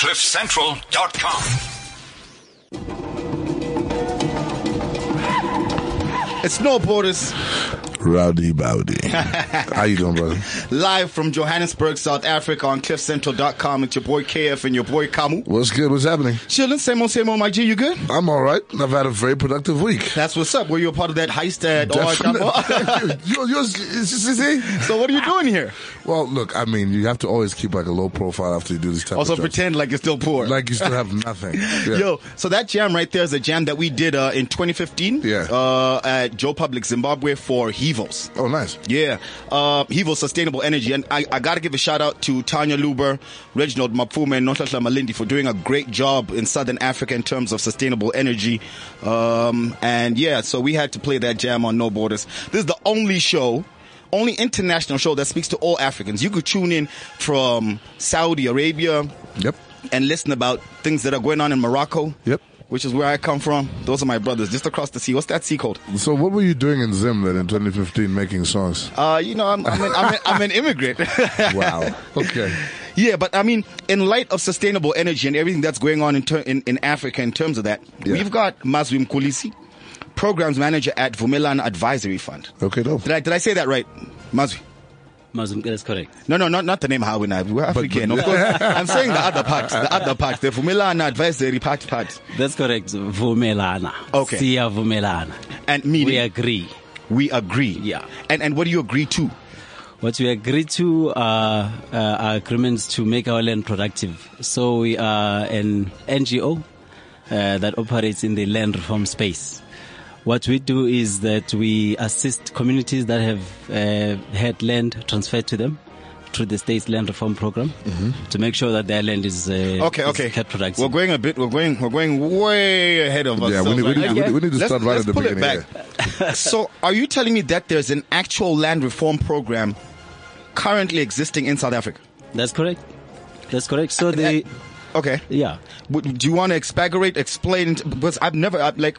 CliffCentral.com. It's no borders. Rowdy Bowdy. How you doing, brother? Live from Johannesburg, South Africa on CliffCentral.com. It's your boy KF and your boy Kamu. What's good? What's happening? Chilling, same old, same old, my G. You good? I'm all right. I've had a very productive week. That's what's up. Were you a part of that heist at you, you, So what are you doing here? Well, look, I mean, you have to always keep like a low profile after you do this type also of Also pretend like you're still poor. Like you still have nothing. Yeah. Yo, so that jam right there is a jam that we did uh, in 2015 yeah. uh, at Joe Public Zimbabwe for Hevos. Oh, nice. Yeah. Uh, Hevos Sustainable Energy. And I, I got to give a shout out to Tanya Luber, Reginald Mapfume, and Nohlasla Malindi for doing a great job in Southern Africa in terms of sustainable energy. Um, and yeah, so we had to play that jam on No Borders. This is the only show only international show that speaks to all Africans. You could tune in from Saudi Arabia. Yep. And listen about things that are going on in Morocco. Yep which is where I come from. Those are my brothers, just across the sea. What's that sea called? So, what were you doing in Zim then in 2015, making songs? Uh, you know, I'm I'm an, I'm, an, I'm an immigrant. wow. Okay. Yeah, but I mean, in light of sustainable energy and everything that's going on in ter- in, in Africa in terms of that, yeah. we've got Mazwi Mkulisi, programs manager at Vumelana Advisory Fund. Okay, dope. Did I did I say that right, Mazwi? Muslim, that's correct. No, no, not not the name Hawina. We're African. But, but, of course, I'm saying the other part, the other part, the Vumelana advisory part part. That's correct. Vumelana. Okay. Sia Vumelana. And meaning we agree. We agree. Yeah. And and what do you agree to? What we agree to are, uh, are agreements to make our land productive. So we are an NGO uh, that operates in the land reform space. What we do is that we assist communities that have uh, had land transferred to them through the state's land reform program mm-hmm. to make sure that their land is uh, okay. Okay, is kept productive. We're going a bit. We're going. We're going way ahead of us. Yeah, we need, we, need, okay. we need, to start let's, right let's at the beginning. It so, are you telling me that there's an actual land reform program currently existing in South Africa? That's correct. That's correct. So the okay, yeah. Do you want to expagorate, explain? Because I've never I've, like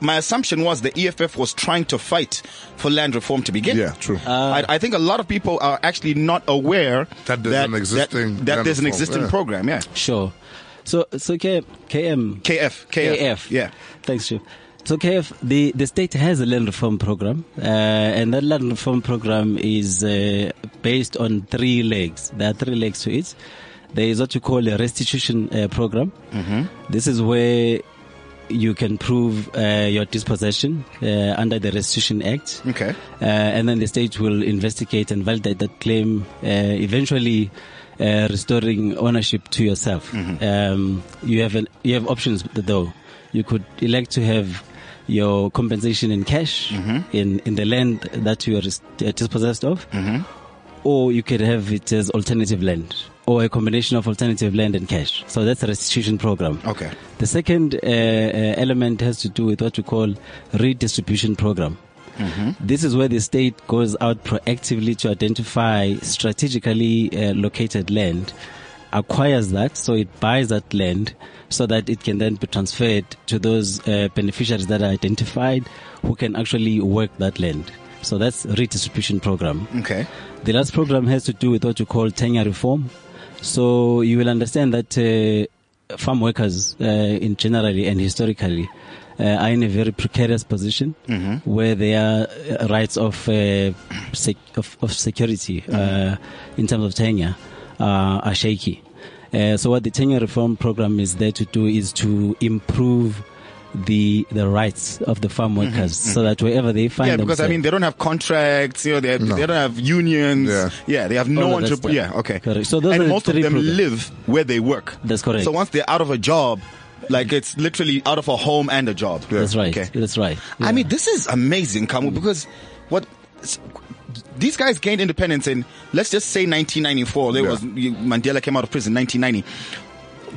my assumption was the EFF was trying to fight for land reform to begin. Yeah, true. Uh, I, I, think a lot of people are actually not aware that there's that, an existing that, that there's an existing yeah. program. Yeah, sure. So so K, KM KF KF KF yeah. Thanks, Chief. So KF, the, the state has a land reform program, uh, and that land reform program is uh, based on three legs. There are three legs to it. There is what you call a restitution uh, program. Mm-hmm. This is where you can prove uh, your dispossession uh, under the Restitution Act. Okay. Uh, and then the state will investigate and validate that claim, uh, eventually uh, restoring ownership to yourself. Mm-hmm. Um, you have an, you have options though. You could elect to have your compensation in cash mm-hmm. in in the land that you are dispossessed of, mm-hmm. or you could have it as alternative land or a combination of alternative land and cash. So that's a restitution program. Okay. The second uh, uh, element has to do with what we call redistribution program. Mm-hmm. This is where the state goes out proactively to identify strategically uh, located land, acquires that, so it buys that land so that it can then be transferred to those uh, beneficiaries that are identified who can actually work that land. So that's redistribution program. Okay. The last program has to do with what you call tenure reform. So you will understand that uh, farm workers, uh, in generally and historically, uh, are in a very precarious position mm-hmm. where their rights of uh, sec- of, of, security mm-hmm. in terms of tenure are shaky. so what the tenure reform program is there to do is to improve the the rights of the farm workers mm-hmm, so that wherever they find yeah because themselves, I mean they don't have contracts you know they have, No. they don't have unions. Yeah. yeah they have no Oh, no, entrep- yeah okay. Correct. So those and are the most of them programs. live where they work. That's correct. so once they're out of a job like it's literally out of a home and a job. That's right. Okay. That's right. I mean this is amazing Kamu because what these guys gained independence in let's just say 1994 there Yeah. was Mandela came out of prison 1990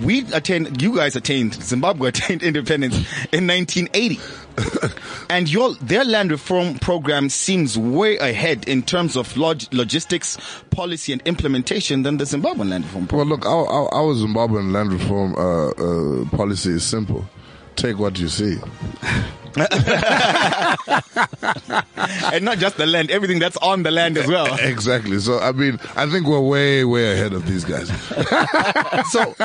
we attained, you guys attained, Zimbabwe attained independence in 1980. and your, their land reform program seems way ahead in terms of log, logistics, policy and implementation than the Zimbabwean land reform program. Well, look, our, our, our Zimbabwean land reform uh, uh, policy is simple. Take what you see. and not just the land, everything that's on the land as well. Exactly. So I mean, I think we're way, way ahead of these guys. so,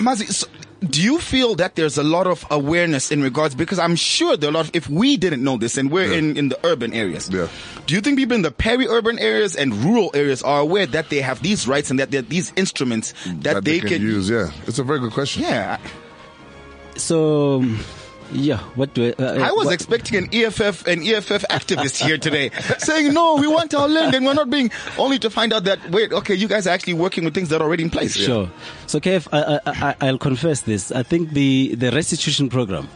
Mazwi, so do you feel that there's a lot of awareness in regards because I'm sure there are a lot of, if we didn't know this and we're Yeah. in, in the urban areas. Yeah. Do you think people in the peri-urban areas and rural areas are aware that they have these rights and that there are these instruments that, they, can, use. Yeah, it's a very good question. Yeah. So, yeah, what do I? Uh, I was what- expecting an EFF an EFF activist here today saying no, we want our land and we're not being only to find out that wait, okay, you guys are actually working with things that are already in place. Sure. So, KF, I, I, I, I'll confess this. I think the, the restitution program,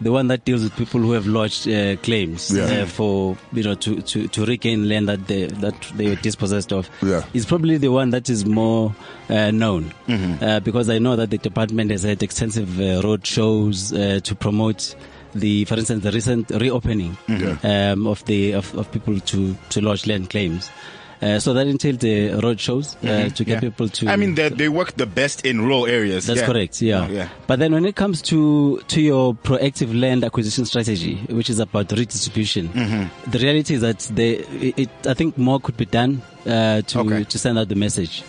the one that deals with people who have lodged uh, claims Yeah. uh, for you know to, to, to regain land that they that they were dispossessed of, Yeah. is probably the one that is more uh, known uh, because I know that the department has had extensive uh, road shows uh, to promote. The, for instance, the recent reopening um, of the of, of people to to lodge land claims, uh, so that entailed the road shows uh, to get Yeah. people to. I mean, they, they work the best in rural areas. That's Yeah. correct. Yeah. Oh, yeah. But then when it comes to to your proactive land acquisition strategy, which is about redistribution, Mm-hmm. the reality is that they, it, it, I think more could be done uh, to Okay. to send out the message.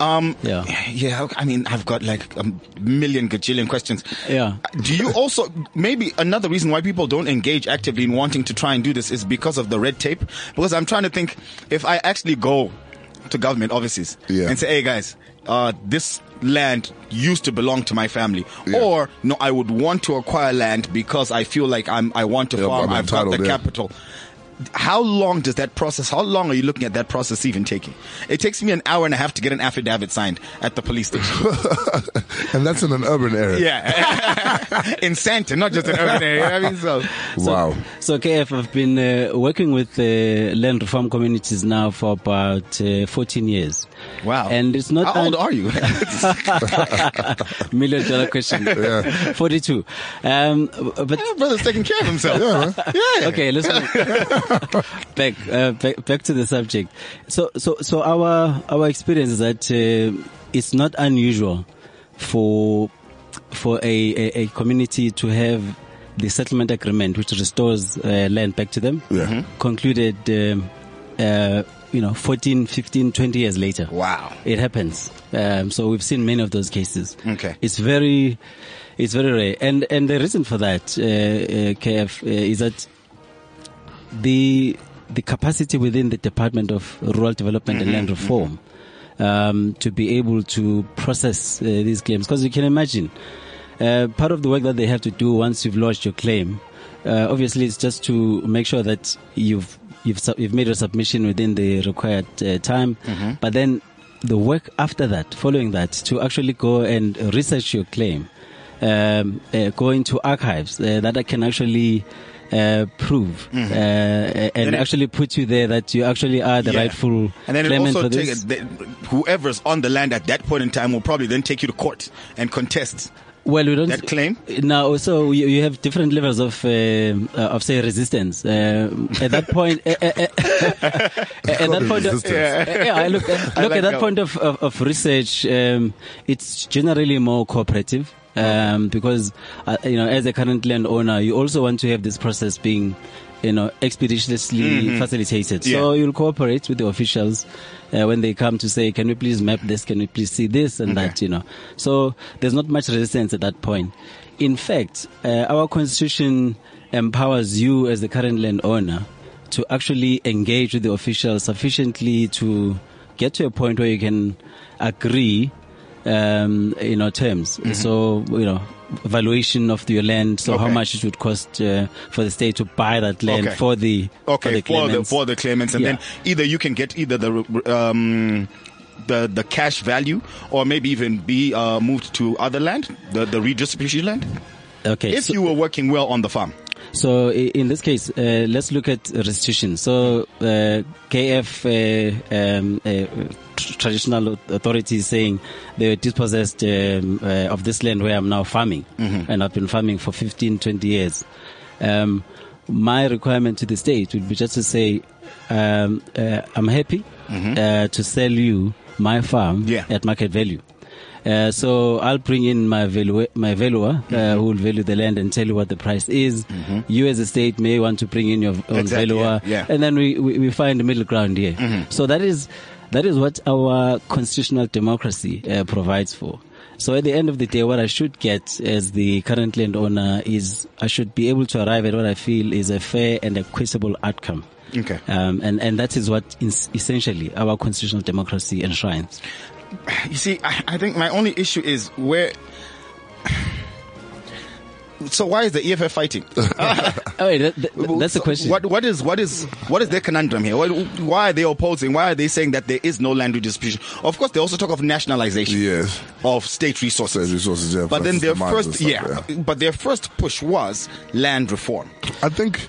Um, Yeah. yeah. I mean, I've got like a million gajillion questions. Yeah. Do you also maybe another reason why people don't engage actively in wanting to try and do this is because of the red tape? Because I'm trying to think if I actually go to government offices Yeah. and say, "Hey guys, uh, this land used to belong to my family," Yeah. or no, I would want to acquire land because I feel like I'm I want to Yeah, farm. I'm I've got the entitled, yeah. capital. How long does that process? How long are you looking at that process even taking? It takes me an hour and a half to get an affidavit signed at the police station. And that's in an urban area. Yeah, in Sandton, not just in an urban area. I mean, so Wow. So KF, I've been uh, working with uh, land reform communities now for about uh, 14 years. wow. And it's not how old are you? million dollar question. Yeah. 42. Um, but Brother's taking care of himself. Yeah, okay, let's back, uh, back back to the subject. So so so our our experience is that uh, it's not unusual for for a, a, a community to have the settlement agreement which restores uh, land back to them Yeah. Mhm. concluded um, uh, you know 14 15 20 years later Wow. it happens um, so we've seen many of those cases Okay. it's very it's very rare and and the reason for that uh, uh, KF uh, is that the the capacity within the Department of Rural Development and Land Reform um, to be able to process uh, these claims. Because you can imagine uh, part of the work that they have to do once you've lodged your claim uh, obviously it's just to make sure that you've you've sub- you've made your submission within the required uh, time. But then the work after that following that to actually go and research your claim um, uh, go into archives uh, that I can actually uh, prove uh, and it- actually put you there that you actually are the Yeah. rightful And then it claimant also for take this. the, whoever's on the land at that point in time will probably then take you to court and contest Well, we don't that claim. now. So you, you have different levels of uh, uh, of say resistance. Uh, at that point, uh, uh, uh, at that point, of, yeah, look, look like at that that point of, of, of research. Um, it's generally more cooperative. Um, because uh, you know, as a current landowner, you also want to have this process being, you know, expeditiously facilitated. So Mm-hmm. Yeah. you'll cooperate with the officials uh, when they come to say, "Can we please map this? Can we please see this and that?" You know. So there's not much resistance at that point. In fact, uh, our constitution empowers you as the current landowner to actually engage with the officials sufficiently to get to a point where you can agree um, you know, terms. Mm-hmm. So, you know, valuation of your land. So how much it would cost uh, for the state to buy that land Okay. for the Okay, for the for the claimants. for the claimants, and Yeah. then either you can get either the um the the cash value, or maybe even be uh, moved to other land, the the redistribution land, okay. if so, you were working well on the farm. So in this case, uh, let's look at restitution. So uh, KF uh, um, uh, traditional authorities saying they were dispossessed um, uh, of this land where I'm now farming, and I've been farming for 15, 20 years. Um, my requirement to the state would be just to say, um, uh, I'm happy uh, to sell you my farm Yeah. at market value. Uh, so I'll bring in my value, my valuer uh, who will value the land and tell you what the price is. You as a state may want to bring in your own Mm-hmm. Exactly, valuer, yeah, yeah. and then we, we, we find middle ground here. So that is that is what our constitutional democracy uh, provides for. So at the end of the day, what I should get as the current landowner is I should be able to arrive at what I feel is a fair and equitable outcome. Okay. Um, and, and that is what essentially our constitutional democracy enshrines. You see, I, I think my only issue is where. So why is the EFF fighting? Oh, wait, that, that, that's the question. What what is what is what is their conundrum here? What, why are they opposing? Why are they saying that there is no land redistribution? Of course, they also talk of nationalization Yes. of state resources. State resources, yeah, But then their first, stuff, yeah, but their first push was land reform. I think,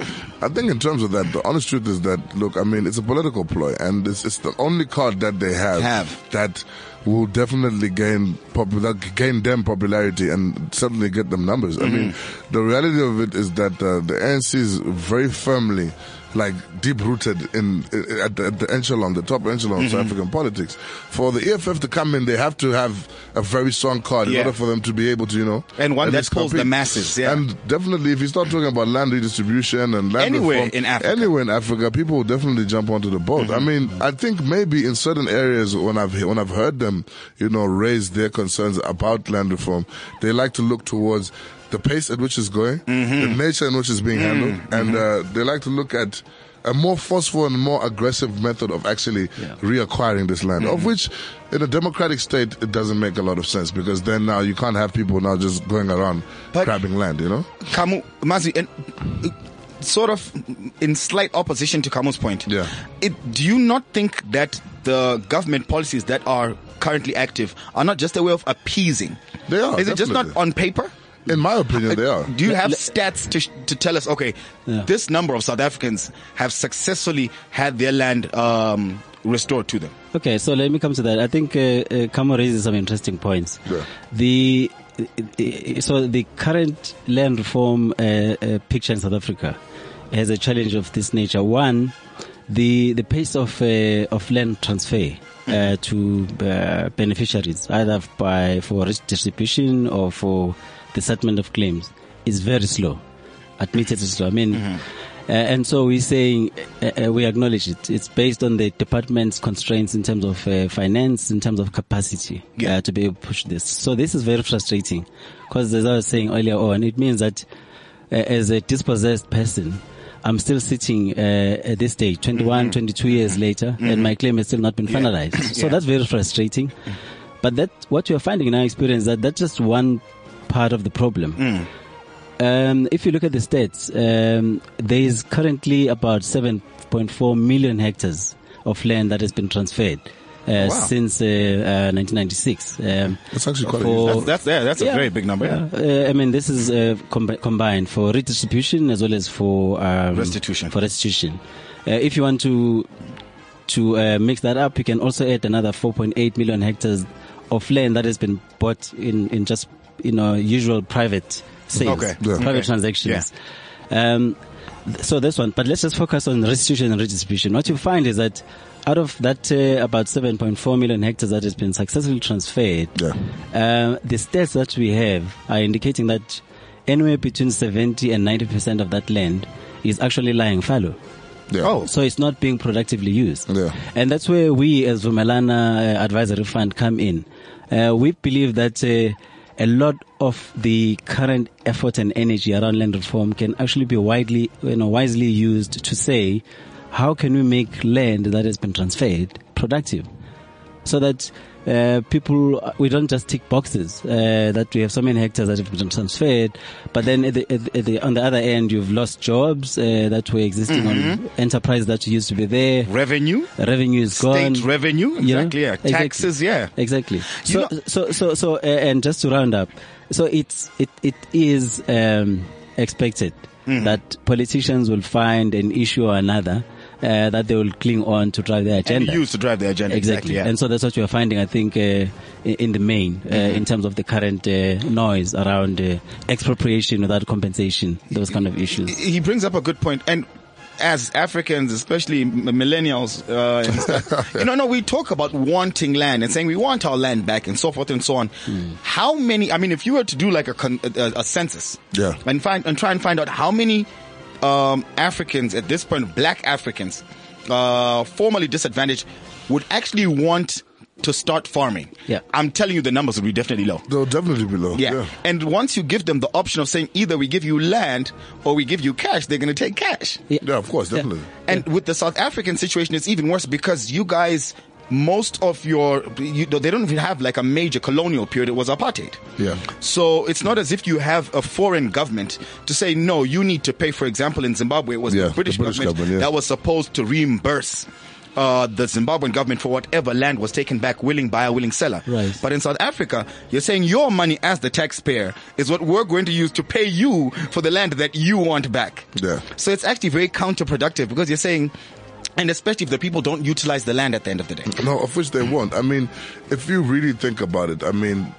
I think in terms of that, the honest truth is that look, I mean, it's a political ploy, and it's, it's the only card that they have, Have. that will definitely gain popular, gain them popularity and certainly get them numbers. I mean, Mm-hmm. the reality of it is that uh, the ANC is very firmly. Like deep rooted in, in at, the, at the echelon, the top echelon Mm-hmm. of South African politics. For the EFF to come in, they have to have a very strong card in order for them to be able to, you know, And one at that pulls the masses, yeah. And definitely, if you start talking about land redistribution and land Anywhere reform, in Africa. anywhere in Africa, people will definitely jump onto the boat. I mean, I think maybe in certain areas when I've when I've heard them, you know, raise their concerns about land reform, they like to look towards the pace at which it's going, the nature in which it's being handled, and uh, they like to look at. A more forceful and more aggressive method of actually Yeah. reacquiring this land, of which in a democratic state it doesn't make a lot of sense because then now you can't have people now just going around But- grabbing land, you know? Kamu, Mazwi, and uh, sort of in slight opposition to Kamu's point. Yeah. It, do you not think that the government policies that are currently active are not just a way of appeasing? They are, Is it just not on paper? In my opinion, they are. Do you have stats to, to tell us, okay, Yeah. this number of South Africans have successfully had their land um, restored to them? Okay, so let me come to that. I think uh, uh, Kamu raises some interesting points. Yeah. The uh, so the current land reform uh, uh, picture in South Africa has a challenge of this nature. One, the the pace of uh, of land transfer uh, to uh, beneficiaries, either by for distribution or for the settlement of claims, is very slow. Admittedly slow. I mean. Uh, and so we're saying uh, uh, we acknowledge it. It's based on the department's constraints in terms of uh, finance, in terms of capacity Yeah. uh, to be able to push this. So this is very frustrating because, as I was saying earlier on, it means that uh, as a dispossessed person, I'm still sitting uh, at this stage, 21, 22 years later, and my claim has still not been finalized. So Yeah. that's very frustrating. But that what you're finding in our experience that that's just one part of the problem. Um, if you look at the stats, um, there is currently about 7.4 million hectares of land that has been transferred uh, wow. since uh, uh, 1996. Um, That's actually quite a for- That's, that's, yeah, that's a very big number. Yeah. yeah. Uh, I mean, this is uh, com- combined for redistribution as well as for um, Restitution. For restitution, uh, if you want to to uh, mix that up, you can also add another 4.8 million hectares of land that has been bought in in just you know usual private sales, Okay. Yeah. private Okay. transactions. Um, th- so this one, but let's just focus on restitution and redistribution. What you find is that out of that uh, about 7.4 million hectares that has been successfully transferred, Yeah. uh, the stats that we have are indicating that anywhere between 70 and 90 percent of that land is actually lying fallow. Yeah. Oh. So it's not being productively used. Yeah. And that's where we as Vumelana uh, Advisory Fund come in. Uh, we believe that uh, a lot of the current effort and energy around land reform can actually be widely, you know, wisely used to say, how can we make land that has been transferred productive? so that uh, people we don't just tick boxes uh, that we have so many hectares that have been transferred, but then at the, at the, on the other end you've lost jobs uh, that were existing on enterprise that used to be there. Revenue, Revenue is gone. state revenue, you know? exactly. Yeah. Exactly. Taxes, yeah. Exactly. You So, know- so, so, so, uh, and just to round up, so it's it it is um, expected Mm-hmm. that politicians will find an issue or another uh, that they will cling on to drive their And agenda. used to drive their agenda. Exactly. yeah. And so that's what you're finding, I think, uh, in, in the main, uh, Mm-hmm. in terms of the current uh, noise around uh, expropriation without compensation, those kind of issues. he brings up a good point and as Africans, especially millennials, uh, and stuff, you know, no, we talk about wanting land and saying we want our land back and so forth and so on. How many? I mean, if you were to do like a a, a census, Yeah. and find and try and find out how many um, Africans at this point, Black Africans, uh, formerly disadvantaged, would actually want to start farming. Yeah. I'm telling you, the numbers will be definitely low. They'll definitely be low. Yeah. And once you give them the option of saying either we give you land or we give you cash, they're going to take cash. Yeah, of course, definitely. And with the South African situation, it's even worse because you guys, most of your, you, they don't even have like a major colonial period. It was apartheid. Yeah. So it's not as if you have a foreign government to say, no, you need to pay. For example, in Zimbabwe, it was Yeah, the the British, British government, government, yeah. that was supposed to reimburse. Uh, the Zimbabwean government for whatever land was taken back, willing buyer, willing seller. Right. But in South Africa, you're saying your money as the taxpayer is what we're going to use to pay you for the land that you want back. Yeah. So it's actually very counterproductive because you're saying, and especially if the people don't utilize the land at the end of the day. No, of which they won't. I mean, if you really think about it, I mean,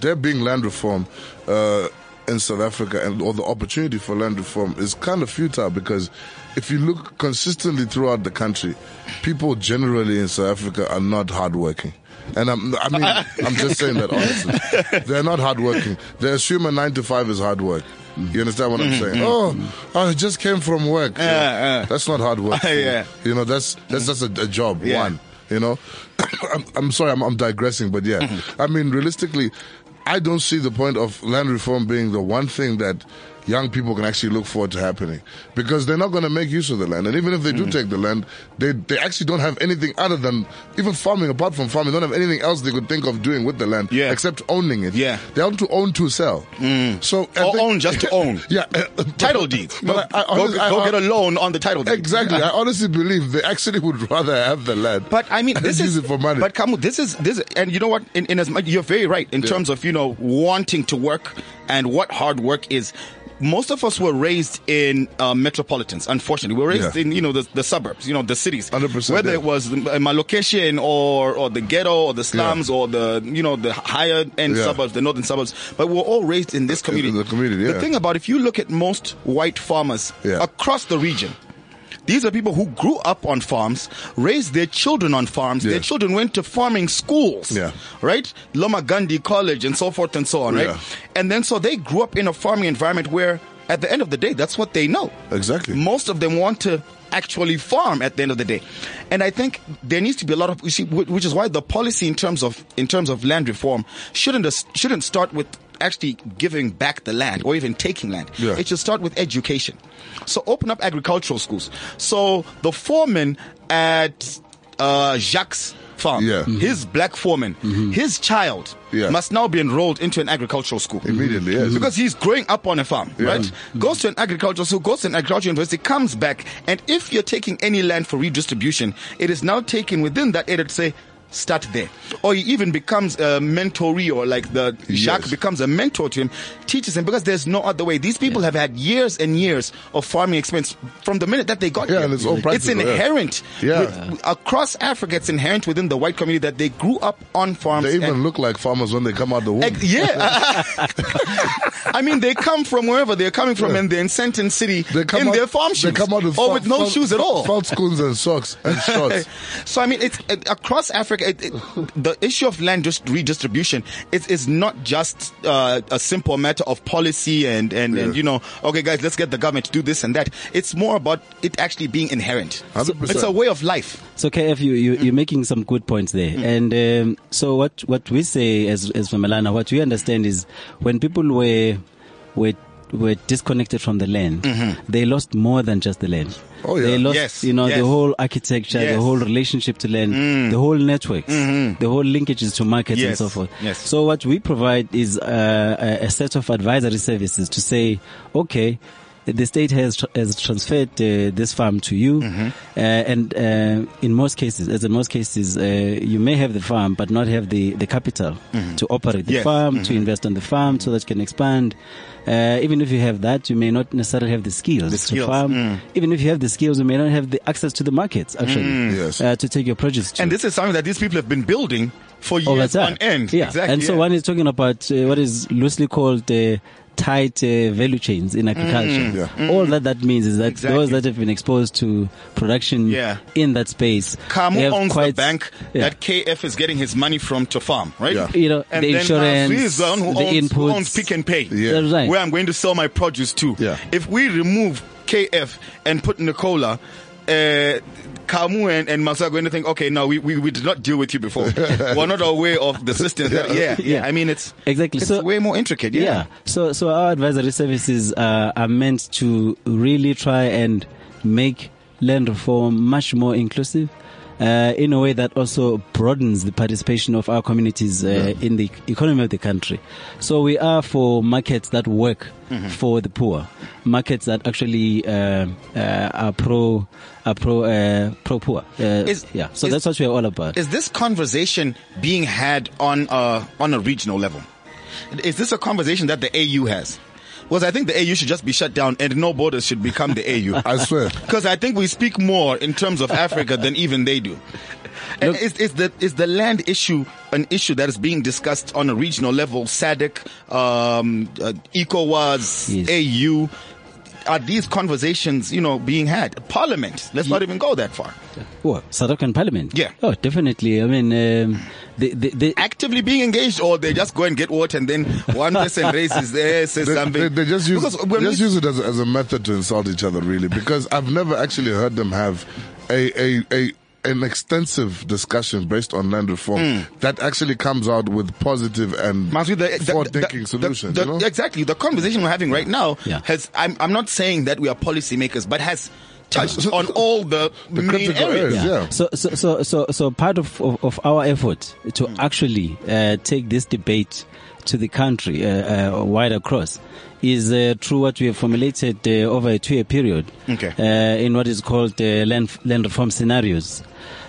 there being land reform uh, in South Africa and or the opportunity for land reform is kind of futile because if you look consistently throughout the country, people generally in South Africa are not hardworking. And I'm, I mean, I'm just saying that honestly. They're not hardworking. They assume a nine to five is hard work. You understand what I'm saying? Oh, I just came from work. Mm-hmm. Yeah, yeah. That's not hard work. Yeah. You know, that's that's just a, a job. Yeah. One. You know, I'm, I'm sorry, I'm, I'm digressing, but yeah, Mm-hmm. I mean, realistically, I don't see the point of land reform being the one thing that young people can actually look forward to happening because they're not going to make use of the land, and even if they do Mm-hmm. take the land, they they actually don't have anything other than even farming. Apart from farming, they don't have anything else they could think of doing with the land Yeah. except owning it. Yeah. they want to own to sell. So I Or think- own just to own. yeah, Title deeds. But I, I, go honestly- I- go I- get a loan on the title deed. Exactly. I honestly believe they actually would rather have the land. But I mean, this is for money. But Kamu, this is this, and you know what? In, in as much, you're very right in Yeah. terms of you know wanting to work and what hard work is. Most of us were raised in uh, metropolitans. Unfortunately, we were raised Yeah. in you know the, the suburbs, you know the cities. 100%, Whether yeah. it was my location or or the ghetto or the slums or the you know the higher end Yeah. suburbs, the northern suburbs, but we're all raised in this community. the community, The thing about if you look at most white farmers Yeah. across the region. These are people who grew up on farms, raised their children on farms. Their children went to farming schools, Yeah. right? Loma Gandhi College and so forth and so on, right? Yeah. And then so they grew up in a farming environment where, at the end of the day, that's what they know. Exactly. Most of them want to actually farm at the end of the day, and I think there needs to be a lot of, you see, which is why the policy in terms of in terms of land reform shouldn't shouldn't start with actually giving back the land or even taking land. Yeah. It should start with education. So open up agricultural schools. So the foreman at uh, Jacques farm, Yeah. Mhm. his black foreman, his child Yeah. must now be enrolled into an agricultural school. Immediately, yes. Because he's growing up on a farm, Yeah. right? Goes to an agricultural school, goes to an agricultural university, comes back, and if you're taking any land for redistribution, it is now taken within that area to say, start there. Or he even becomes a mentoree or like the Jacques Yes. becomes a mentor to him, teaches him because there's no other way. These people have had years and years of farming experience from the minute that they got Yeah, here. it's all practical, yeah. inherent. Yeah. with- across Africa, it's inherent within the white community that they grew up on farms. They even look like farmers when they come out the womb. Ex- yeah. I mean, they come from wherever they're coming from, Yeah. and they're in Sandton City They come in out, their farm shoes, They come out with or with no shoes at all. Falscoons and socks and shorts. so I mean, it's it, across Africa. It, it, the issue of land just redistribution is is not just uh, a simple matter of policy and and, and you know, okay, guys, let's get the government to do this and that. It's more about it actually being inherent. 100%. It's a way of life. So KF, you, you you're making some good points there, and um, so what what we say as as Vumelana, what we understand is when people were were were disconnected from the land, mm-hmm. they lost more than just the land. Oh, yeah. They lost, Yes, you know, yes. the whole architecture, Yes. the whole relationship to land, mm. the whole networks, mm-hmm. the whole linkages to markets and so forth. yes. So what we provide is uh, a, a set of advisory services to say, okay, the state has tr- has transferred uh, this farm to you, Mm-hmm. uh, and uh, in most cases, as in most cases, uh, you may have the farm but not have the the capital to operate the Mm-hmm. Farm, to invest on the farm, so that you can expand. Uh, even if you have that, you may not necessarily have the skills, The to skills, farm. mm. Even if you have the skills, you may not have the access to the markets actually Yes. uh, to take your produce to. And this is something that these people have been building for years on end. Yeah. Exactly. and so yeah. one is talking about uh, what is loosely called uh, tight uh, value chains in agriculture. Yeah. All that that means is that Mm. Exactly. those that have been exposed to production Yeah. in that space Kamu have owns quite, the bank yeah. that KF is getting his money from to farm, right? Yeah. You know, and the then insurance, Nazwi is the who the owns, who inputs. owns Pick n Pay. Yeah. That's right. where I'm going to sell my produce to. Yeah. If we remove KF and put Nicola, uh, Kamu and, and Masa are going to think, okay, no, we, we, we did not deal with you before. We're not aware of the system. Yeah, yeah, Yeah. I mean, it's Exactly. It's So- way more intricate. Yeah. Yeah. So, so our advisory services uh, are meant to really try and make land reform much more inclusive. Uh, in a way that also broadens the participation of our communities uh, in the economy of the country. So we are for markets that work Mm-hmm. for the poor, markets that actually uh, uh, are pro are pro uh, pro poor. Uh, Is- yeah. So is- that's what we're all about. Is this conversation being had on a, on a regional level? Is this a conversation that the AU has? Because I think the AU should just be shut down and no borders should become the AU. I swear. Because I think we speak more in terms of Africa than even they do. And is, is the is the land issue an issue that is being discussed on a regional level? SADC, um, uh, ECOWAS, Yes. AU. Are these conversations, you know, being had? Parliament. Let's not even go that far. What South African Parliament? Yeah. Oh, definitely. I mean, um, the, the, the, Actively being engaged, or they just go and get water, and then one person raises there, says They, something. they, they just use they just we- use it as, a- as a method to insult each other, really. Because I've never actually heard them have a a, a an extensive discussion based on land reform that actually comes out with positive and Must be the, the, forward-thinking solutions. the- you know? Exactly. The conversation we're having right now Yeah. has. I'm, I'm not saying that we are policymakers, but has touched on all the, The main critical areas. areas. Yeah. So, so, so, so, so part of, of, of our effort to Hmm. actually uh, take this debate to the country uh, uh, wide across is uh, through what we have formulated uh, over a two-year period Okay. uh, in what is called uh, land, land reform scenarios.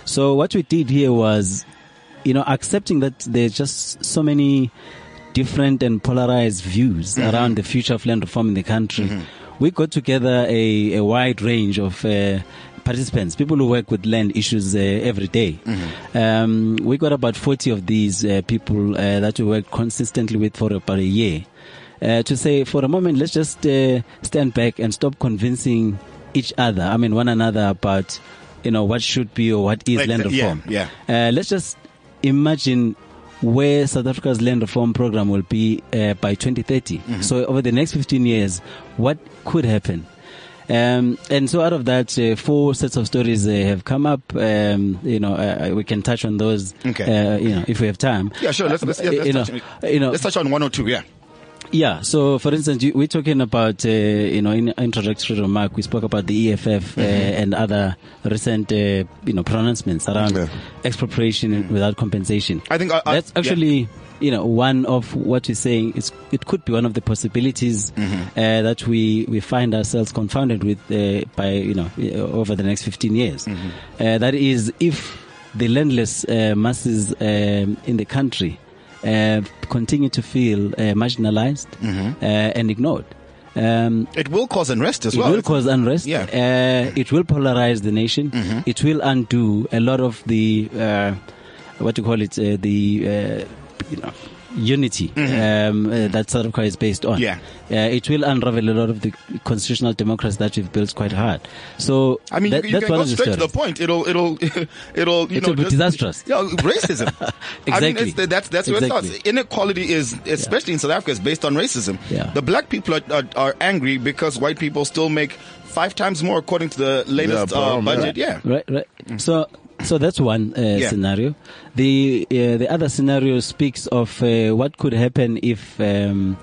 So what we did here was, you know, accepting that there's just so many different and polarized views Mm-hmm. around the future of land reform in the country. We got together a, a wide range of uh, participants, people who work with land issues uh, every day. Mm-hmm. Um, we got about 40 of these uh, people uh, that we work consistently with for about a year. Uh, to say, for a moment, let's just uh, stand back and stop convincing each other, I mean, one another about, you know, what should be or what is Like land the- yeah, reform. yeah. Uh, let's just imagine where South Africa's land reform program will be uh, by 2030. Mm-hmm. So over the next 15 years, what could happen? Um, and so out of that, uh, four sets of stories uh, have come up. Um, you know, uh, we can touch on those. Okay. Uh, you know, if we have time. Yeah, sure. Let's, let's, Uh, yeah, let's, touch, know, on, you know, let's touch on one or two. Yeah. Yeah. So, for instance, you, we're talking about, uh, you know, in introductory remark, we spoke about the EFF uh, and other recent, uh, you know, pronouncements around Yeah. expropriation without compensation. I think I- I- that's actually, you know, one of what you're saying. is it could be one of the possibilities uh, that we we find ourselves confounded with uh, by, you know, uh, over the next 15 years. Uh, that is, if the landless uh, masses um, in the country uh, continue to feel uh, marginalized uh, and ignored. Um, It will cause unrest as it well. It will cause unrest. Yeah. Uh, it will polarize the nation. It will undo a lot of the uh, what you call it, uh, the uh, you know unity um, uh, that South Africa is based on. Yeah. Uh, it will unravel a lot of the constitutional democracy that we've built quite hard. So I mean, that, you, you that's can one go of the straight to the point. It'll, it'll, it'll, you It know, will be just- disastrous. Yeah, racism. I mean, Exactly. it's, that's that's where it Exactly. starts. Inequality is, especially in South Africa, is based on racism. Yeah. The black people are, are, are angry because white people still make five times more according to the latest Yeah, uh, budget. Yeah. Right, right. So, so that's one uh, Yeah. scenario. The uh, the other scenario speaks of uh, what could happen if um,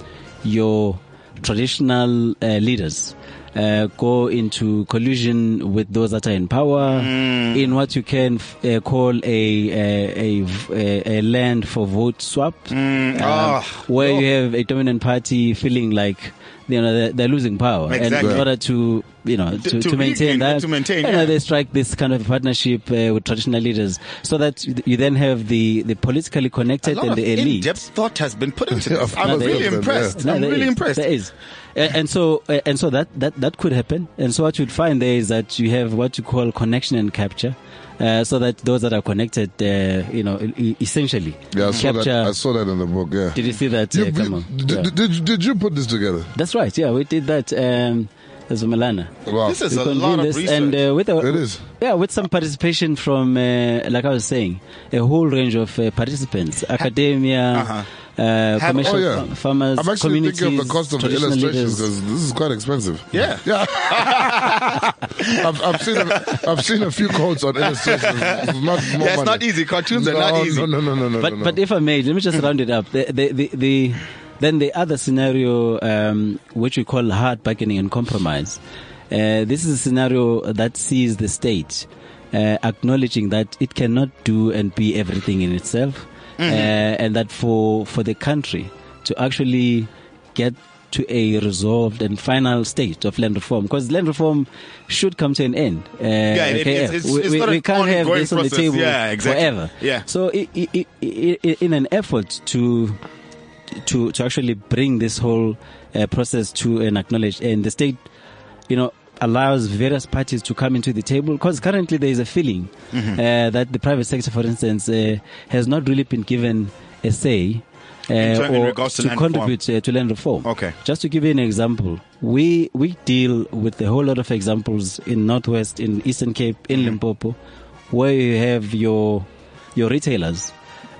your traditional uh, leaders uh, go into collusion with those that are in power Mm. in what you can f- uh, call a a, a a a land for vote swap, um, Ah, where oh. you have a dominant party feeling like you know they're, they're losing power, and in order to you know to, To- to, to maintain that to maintain, you know, they strike this kind of partnership uh, with traditional leaders, so that you then have the the politically A connected lot and of the elite. in-depth thought has been put into Yeah, this. I'm course, really yeah. impressed. No, I'm there really is. impressed. There is. A- And so, uh, and so that, that, that could happen. And so what you'd find there is that you have what you call connection and capture. Uh, so that those that are connected, uh, you know, essentially Yeah, I saw capture. that. I saw that in the book. Yeah. did you see that? You- uh, come on. did, Yeah. did, did, did you put this together? That's right. Yeah, we did that. Um, as Melana. Wow. This is We a convened lot of this research. and uh, with a, It is. Yeah, with some participation from, uh, like I was saying, a whole range of uh, participants, academia, Uh-huh. uh, Have- commercial Oh yeah. fa- farmers, I'm actually communities, thinking of the cost of the traditional illustrations leaders. because this is quite expensive. yeah. Yeah. I've, I've seen a, I've seen a few quotes on illustrations. It's not more Yeah, it's money. not easy. Cartoons are not No, easy. No, no, no, no, no. But no, no. but if I may, let me just round it up. The, the, the, the, then the other scenario, um, which we call hard bargaining and compromise, uh, this is a scenario that sees the state uh, acknowledging that it cannot do and be everything in itself, uh, and that for for the country to actually get to a resolved and final state of land reform, because land reform should come to an end. Uh, Yeah, it- it's- it's- we, it's we, we can't have this on the table Yeah, exactly. forever. Yeah. So, i i i i in an effort to to to actually bring this whole uh, process to an acknowledged end, the state, you know, allows various parties to come into the table because currently there is a feeling Mm-hmm. uh, that the private sector, for instance, uh, has not really been given a say. Uh, In term- in or regards to contribute uh, to land reform. Okay. Just to give you an example, we we deal with a whole lot of examples in Northwest, in Eastern Cape, in Mm-hmm. Limpopo, where you have your your retailers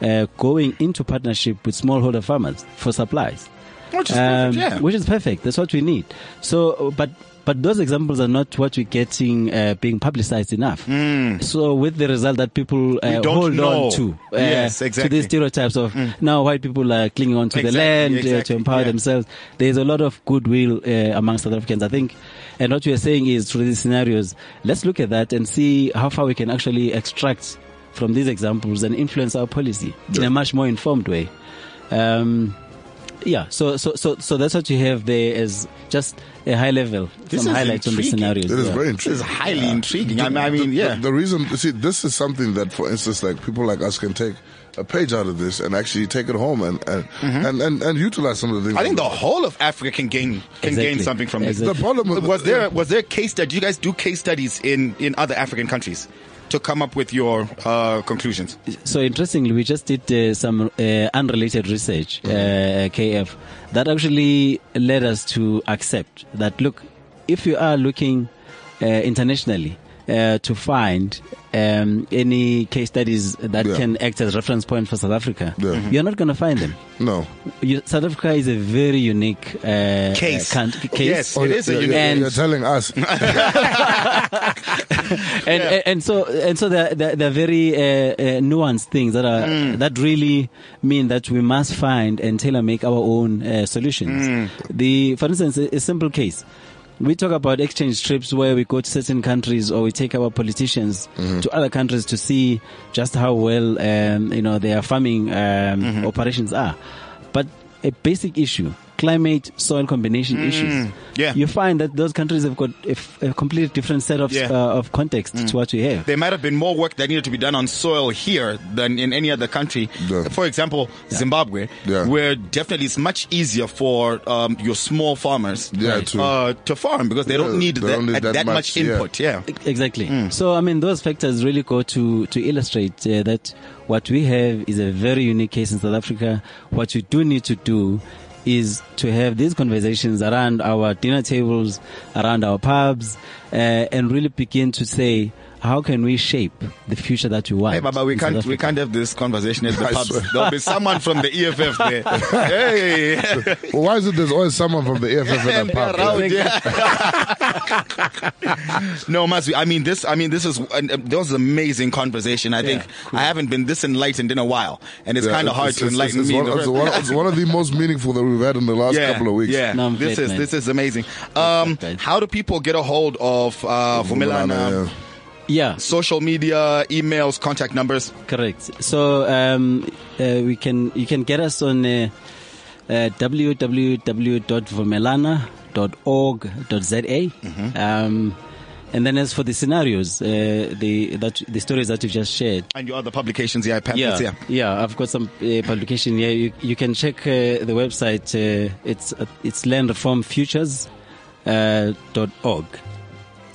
uh, going into partnership with smallholder farmers for supplies. Which is Um, perfect, yeah. Which is perfect. That's what we need. So, but but those examples are not what we're getting uh, being publicized enough. So, with the result that people uh, hold know. on to uh, Yes, exactly. Hmm. these stereotypes of now white people are clinging on to the Exactly, land uh, exactly, to empower yeah. themselves. There's a lot of goodwill uh, among South Africans, I think. And what we are saying is through these scenarios, let's look at that and see how far we can actually extract from these examples and influence our policy in a much more informed way. Um, yeah, so so so so that's what you have there as just a high level, This some is highlights on the intriguing. scenarios. It is yeah. very This is intriguing. highly intriguing. I mean, I mean the, yeah. The, the reason, you see, this is something that, for instance, like people like us can take a page out of this and actually take it home and and, and, and, and utilize some of the things. Mm-hmm. I think the whole of Africa can gain can gain something from this. the problem with Was there was there a case study? Do you guys do case studies in in other African countries to come up with your uh, conclusions? So interestingly, we just did uh, some uh, unrelated research, uh, KF, that actually led us to accept that look, if you are looking uh, internationally uh, to find um, any case studies that Yeah. can act as reference point for South Africa, Yeah. Mhm. you're not going to find them. no. You, South Africa is a very unique uh, Case. uh, country, case. Yes. It is a you're, unique- you're, And- you're telling us. and, and and so and so are very uh, uh, nuanced things that are Mm. that really mean that we must find and tailor make our own uh, solutions. Mm. The for instance, a, a simple case. We talk about exchange trips where we go to certain countries or we take our politicians Mm-hmm. to other countries to see just how well um, you know their farming um, Mm-hmm. operations are. But a basic issue, climate soil combination issues. Mm. yeah. You find that those countries have got a, f- a completely different set of Yeah. Mm. uh, of context to what we have. There might have been more work that needed to be done on soil here than in any other country. Yeah. For example, Zimbabwe, Yeah. where definitely it's much easier for um, your small farmers Yeah, to- uh, to farm because they Yeah, don't need they that, don't need that, that much, much, input. Yeah. Exactly. So I mean, those factors really go to to illustrate uh, that what we have is a very unique case in South Africa. What you do need to do is to have these conversations around our dinner tables, around our pubs, and really begin to say. How can we shape the future that we want? Hey, Baba, we can't we can't have this conversation at the I pubs. There'll be someone from the EFF there. hey, well, why is it there's always someone from the EFF in And that pub? around, yeah. no, Mazwi, I mean this. I mean this is an, uh, that was an amazing conversation. I think I haven't been this enlightened in a while, and it's Yeah, kind of hard it's- to it's- enlighten it's, me. One, it's, one, it's one of the most meaningful that we've had in the last yeah, couple of weeks. Yeah, No, this glad, is man. this is amazing. Um, Respect. how do people get a hold of uh, Vumelana? yeah. Yeah, Social media, emails, contact numbers. Correct. So um, uh, we can you can get us on uh, uh, www.vumelana.org.za. Mm-hmm. Um, and then as for the scenarios, uh, the that the stories that you've just shared. And your other publications, yeah, pamphlets, Yeah, yeah. yeah, I've got some uh, publication here. You, you can check uh, the website. Uh, it's uh, it's landreformfutures uh, dot org.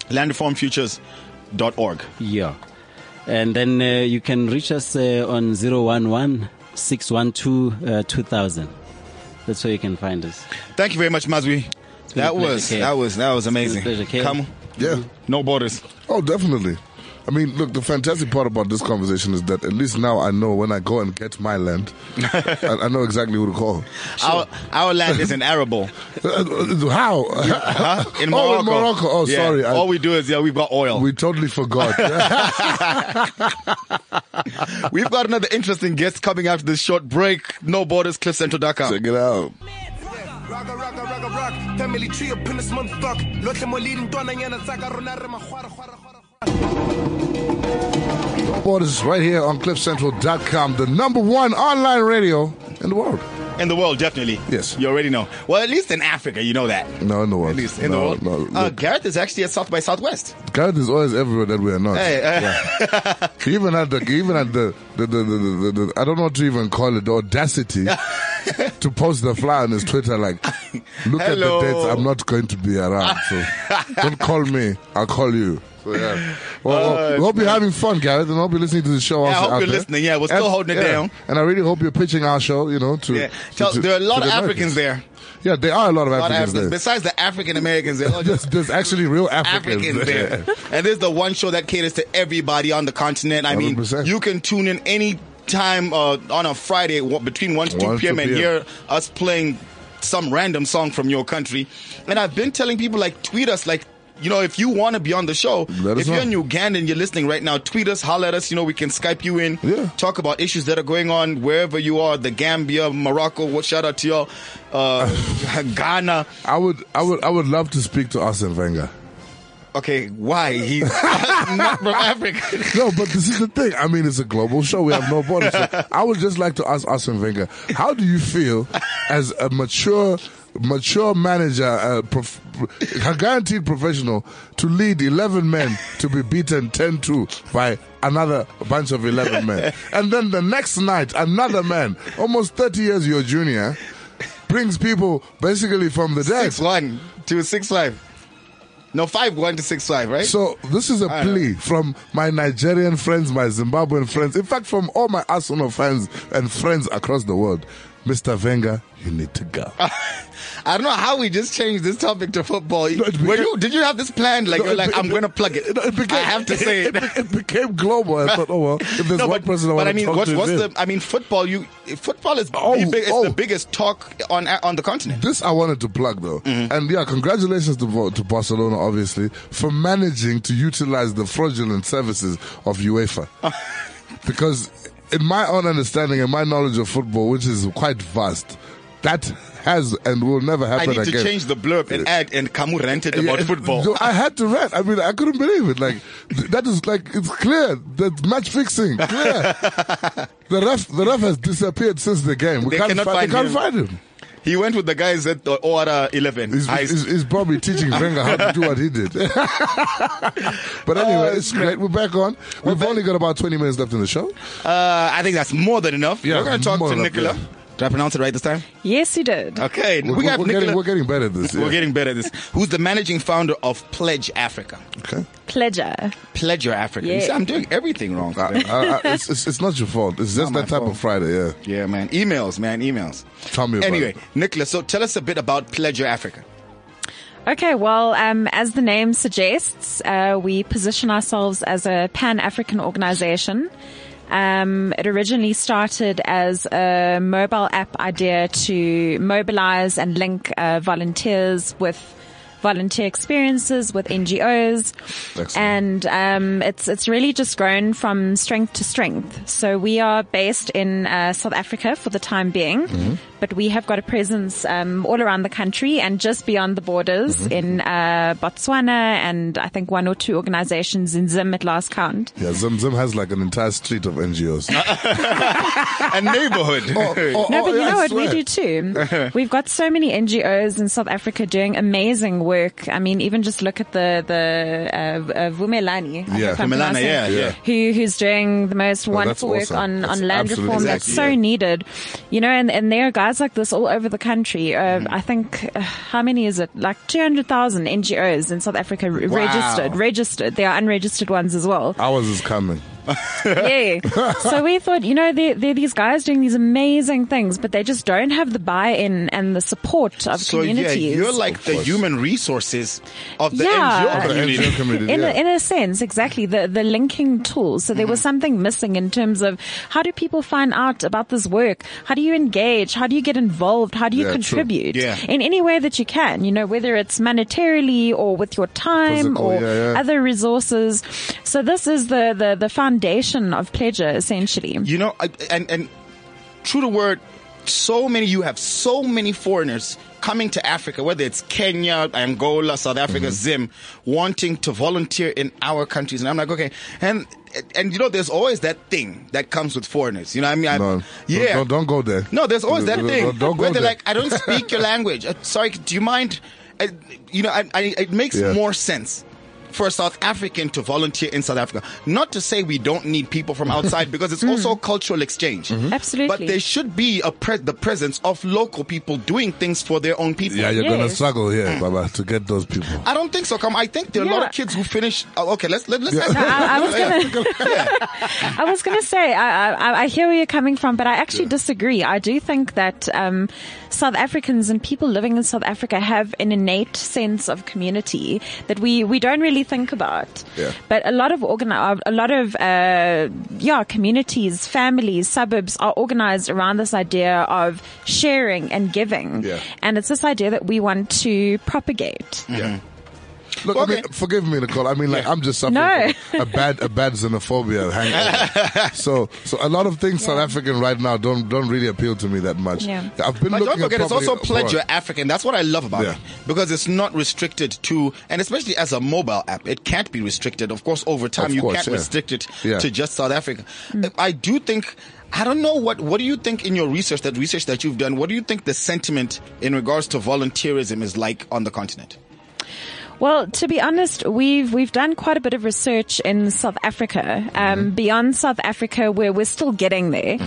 Landreformfutures.org. Yeah. And then uh, you can reach us uh, on 011 612 uh, 2000. That's where you can find us. Thank you very much, Mazwi. That was that was that was amazing. It's been a pleasure, Come, Yeah. no borders. Oh, definitely. I mean, look, the fantastic part about this conversation is that at least now I know when I go and get my land, I, I know exactly who to call. Our our land is in arable. Uh, How? Huh? In Oh, Morocco. in Morocco. Oh, Yeah. sorry. I- All we do is yeah, we've got oil. We totally forgot. We've got another interesting guest coming after this short break. No borders, cliffcentral.com. Check it out. Rock, rock, rock, rock, rock. Family tree up in this motherfucker. Lohle mo leading ntwana nyana tsa rona re magwara, gwara, gwara, gwara. Borders right here on CliffCentral.com, the number one online radio in the world. In the world, definitely. Yes. You already know. Well, at least in Africa, you know that. No, in the world. At least in no, the world. No, uh, is actually at South by Southwest. Gareth is always everywhere that we are not. Hey, uh, He even had the, even had the, the, the, the, the, the, I don't know what to even call it, the audacity to post the fly on his Twitter like, look at the dates, I'm not going to be around. So don't call me, I'll call you. So yeah. Well, well, we hope you're having fun, Gareth, and hope you're listening to the show. Yeah, I hope you're there. listening. Yeah, we're still And- holding it yeah. down. And I really hope you're pitching our show, you know, to. yeah. Tell- to- there are a lot of Africans Americans. there. Yeah, there are a lot of A lot of Africans Africans. there. Besides the African Americans, there There's, there's actually real Africans, Africans there. and there's the one show that caters to everybody on the continent. I mean, 100%. you can tune in any time uh, on a Friday between 1 to 2 1 p.m. and hear us playing some random song from your country. And I've been telling people, like, tweet us, like, you know, if you want to be on the show, Let if you're know. in Uganda and you're listening right now, tweet us, holler at us. You know, we can Skype you in, Yeah. talk about issues that are going on wherever you are, the Gambia, Morocco. What shout out to y'all, uh, Ghana. I would, I would, I would love to speak to Arsene Wenger. Okay, why he's not from Africa? No, but this is the thing. I mean, it's a global show. We have no borders. So I would just like to ask Arsene Wenger, how do you feel as a mature, mature manager, uh, prof- a guaranteed professional, to lead 11 men to be beaten 10-2 by another bunch of 11 men? And then the next night, another man, almost 30 years your junior, brings people basically from the dead. Six one to six five. No, five one to six five, right? So this is a I know. plea from my Nigerian friends, my Zimbabwean friends, in fact, from all my Arsenal fans and friends across the world. Mr. Wenger, you need to go. I don't know how we just changed this topic to football. it Were you? Did you have this planned? Like, No, you're like, be- I'm going to plug it. No, it became- I have to say it. It, it became global. I thought, oh well, if there's no, one but, person I but want I to mean, talk what's, to, what's the? I mean, football. You football is Oh, the, big, it's oh. the biggest talk on on the continent. This I wanted to plug though, Mm-hmm. and yeah, congratulations to to Barcelona, obviously, for managing to utilize the fraudulent services of UEFA, because in my own understanding and my knowledge of football, which is quite vast, that has and will never happen. I happen need to again. change the blurb and add and Kamu ranted about Yeah, football. I had to rant. I mean, I couldn't believe it. Like that is like it's clear that match fixing clear. the ref, the ref has disappeared since the game. We They can't, find, they can't find him. He went with the guys at the order eleven. He's, he's, he's probably teaching Wenger how to do what he did. but anyway, Oh, it's great. We're back on. We've only got about 20 minutes left in the show. uh, I think that's more than enough. Yeah, We're going to talk to enough, Nicola. yeah. Did I pronounce it right this time? Yes, you did. Okay, We're, we have we're getting, we're getting better at this. We're getting better at this. Who's the managing founder of Pledge Africa? okay. Pledger. Pledge Your Africa. You Yeah. see, I'm doing everything wrong. I, today. I, I, it's, it's, it's not your fault. It's just that type fault. of Friday, yeah. yeah, man. Emails, man. Emails. Tell me about Anyway, it. Nicola, so tell us a bit about Pledge Africa. Okay, well, um, as the name suggests, uh, we position ourselves as a Pan African organization. Um, it originally started as a mobile app idea to mobilize and link uh, volunteers with volunteer experiences with NGOs. Excellent. And um, it's it's really just grown from strength to strength. So we are based in uh, South Africa for the time being, but we have got a presence um, all around the country and just beyond the borders in uh, Botswana and I think one or two organizations in Zim at last count. Yeah, Zim Zim has like an entire street of NGOs. A neighborhood. Oh, No, oh, but you yeah, know I what? We do too. We've got so many NGOs in South Africa doing amazing work. I mean, even just look at the the uh, uh, Vumelana. Yeah. hope Vumelana, yeah, it, yeah. Who who's doing the most wonderful work awesome. on That's on land absolutely reform that's so yeah. needed. You know, and and there are guys like this all over the country. Uh, Mm-hmm. I think uh, how many is it? Like two hundred thousand NGOs in South Africa r- registered. Registered. There are unregistered ones as well. Ours is coming. yeah. So we thought, you know, there there are these guys doing these amazing things, but they just don't have the buy-in and the support of So yeah, you're like the human resources of the Yeah. NGO community. NGO community, in, yeah. a, in a sense, exactly the the linking tool. So there was mm-hmm. something missing in terms of how do people find out about this work? How do you engage? How do you get involved? How do you Yeah, true. contribute? Yeah. In any way that you can, you know, whether it's monetarily or with your time Physical, or yeah, yeah. other resources. So this is the the the foundation of Pledger, essentially. You know, I, and and true to word, so many you have so many foreigners coming to Africa, whether it's Kenya, Angola, South Africa, Mm-hmm. Zim, wanting to volunteer in our countries, and I'm like, okay, and and you know, there's always that thing that comes with foreigners. You know, what I mean, I, No, yeah, don't, don't go there. No, there's always that Don't- thing don't- don't where go they're there. like, I don't speak your language. Uh, sorry, do you mind? Uh, you know, I, I, it makes Yeah. more sense for a South African to volunteer in South Africa. Not to say we don't need people from outside because it's also a cultural exchange. Mm-hmm. Absolutely. But there should be a pre- the presence of local people doing things for their own people. Yeah, you're gonna struggle here, Baba, to get those people. I don't think so. Come, I think there are a lot of kids who finish. Oh, okay, let's let, let's. I, I was gonna, I was gonna say, I, I, I hear where you're coming from, but I actually disagree. I do think that um, South Africans and people living in South Africa have an innate sense of community that we we don't really think about. Yeah. But a lot of organi- a lot of uh, yeah communities, families, suburbs are organized around this idea of sharing and giving, Yeah. and it's this idea that we want to propagate. Yeah. Look, I mean, forgive me, Nicole. I mean, like, I'm just suffering No. from a bad, a bad xenophobia hangover. so, so a lot of things South African right now don't, don't really appeal to me that much. Yeah. I've been But looking don't forget, at it's also property- pledge you're African. That's what I love about Yeah. it because it's not restricted to, and especially as a mobile app, it can't be restricted. Of course, over time Of you course, can't yeah. restrict it Yeah. to just South Africa. Mm. I do think. I don't know what what do you think in your research that research that you've done what do you think the sentiment in regards to volunteerism is like on the continent Well, to be honest, we've we've done quite a bit of research in South Africa. Um, Beyond South Africa, where we're still getting there,